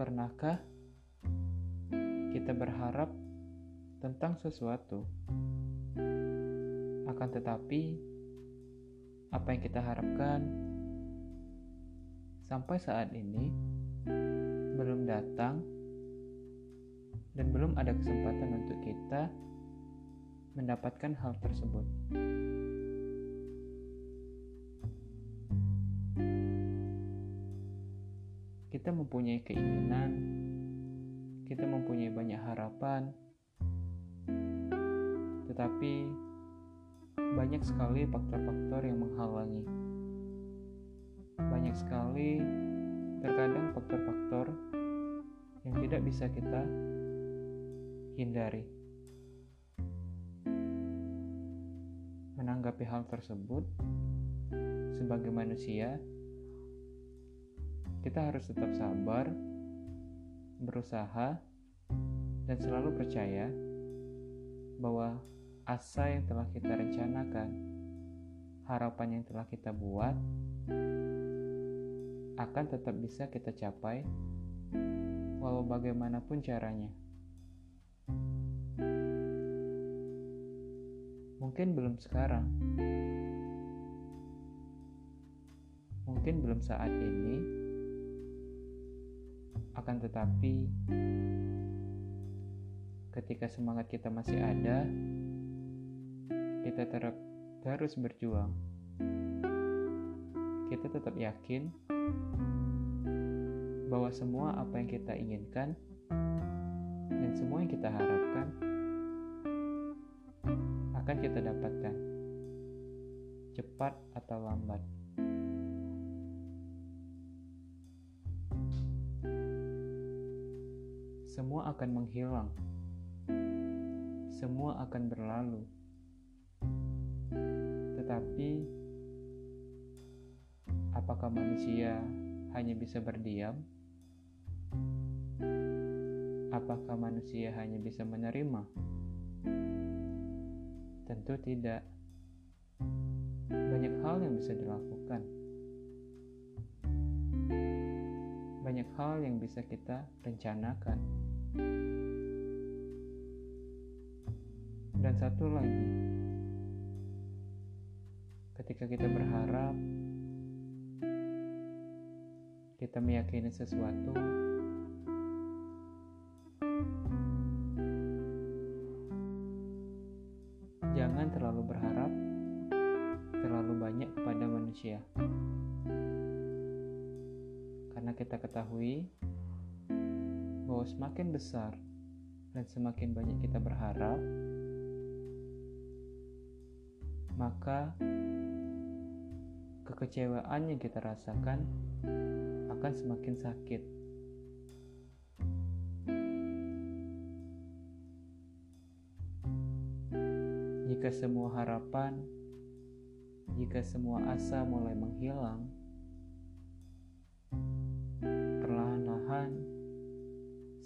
Pernahkah kita berharap tentang sesuatu, akan tetapi apa yang kita harapkan sampai saat ini belum datang dan belum ada kesempatan untuk kita mendapatkan hal tersebut. Kita mempunyai keinginan, kita mempunyai banyak harapan, tetapi banyak sekali faktor-faktor yang menghalangi. Banyak sekali terkadang faktor-faktor yang tidak bisa kita hindari. Menanggapi hal tersebut, sebagai manusia, kita harus tetap sabar, berusaha, dan selalu percaya bahwa asa yang telah kita rencanakan, harapan yang telah kita buat, akan tetap bisa kita capai, walau bagaimanapun caranya. Mungkin belum sekarang, mungkin belum saat ini akan tetapi, ketika semangat kita masih ada, kita ter terus berjuang. Kita tetap yakin bahwa semua apa yang kita inginkan dan semua yang kita harapkan akan kita dapatkan, cepat atau lambat. Semua akan menghilang, semua akan berlalu, tetapi apakah manusia hanya bisa berdiam? Apakah manusia hanya bisa menerima? Tentu tidak. Banyak hal yang bisa dilakukan. Banyak hal yang bisa kita rencanakan. Dan satu lagi, ketika kita berharap, kita meyakini sesuatu, jangan terlalu berharap terlalu banyak kepada manusia. Karena kita ketahui bahwa semakin besar dan semakin banyak kita berharap, maka kekecewaan yang kita rasakan akan semakin sakit. Jika semua harapan, jika semua asa mulai menghilang,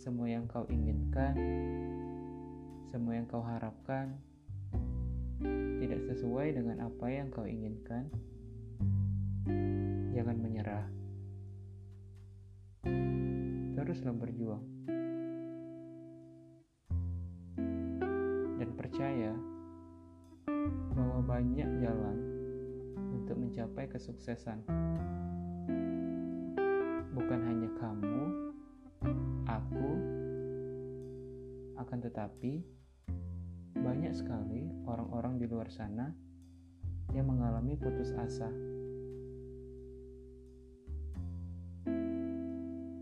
semua yang kau inginkan, semua yang kau harapkan, tidak sesuai dengan apa yang kau inginkan, jangan menyerah. Teruslah berjuang. Dan percaya bahwa banyak jalan untuk mencapai kesuksesan. Bukan hanya kamu akan tetapi banyak sekali orang-orang di luar sana yang mengalami putus asa.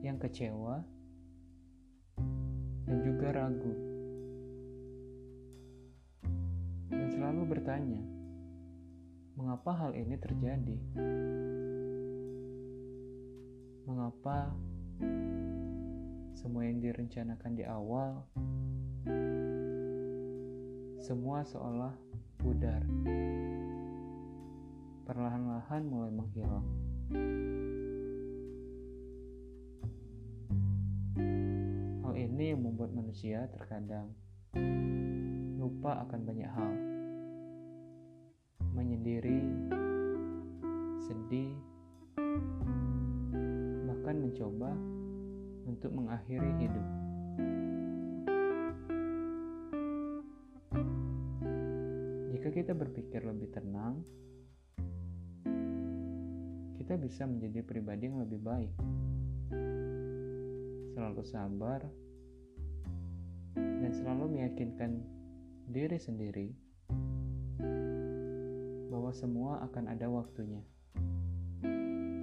Yang kecewa dan juga ragu. Dan selalu bertanya mengapa hal ini terjadi? Mengapa semua yang direncanakan di awal, semua seolah pudar. Perlahan-lahan mulai menghilang. Hal ini yang membuat manusia terkadang lupa akan banyak hal. Menyendiri, sedih, bahkan mencoba untuk mengakhiri hidup. Kita berpikir lebih tenang, kita bisa menjadi pribadi yang lebih baik, selalu sabar, dan selalu meyakinkan diri sendiri bahwa semua akan ada waktunya.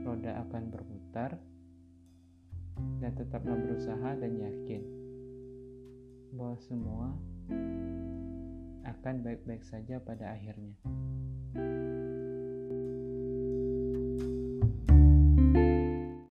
Roda akan berputar, dan tetaplah berusaha dan yakin bahwa semua akan baik-baik saja pada akhirnya.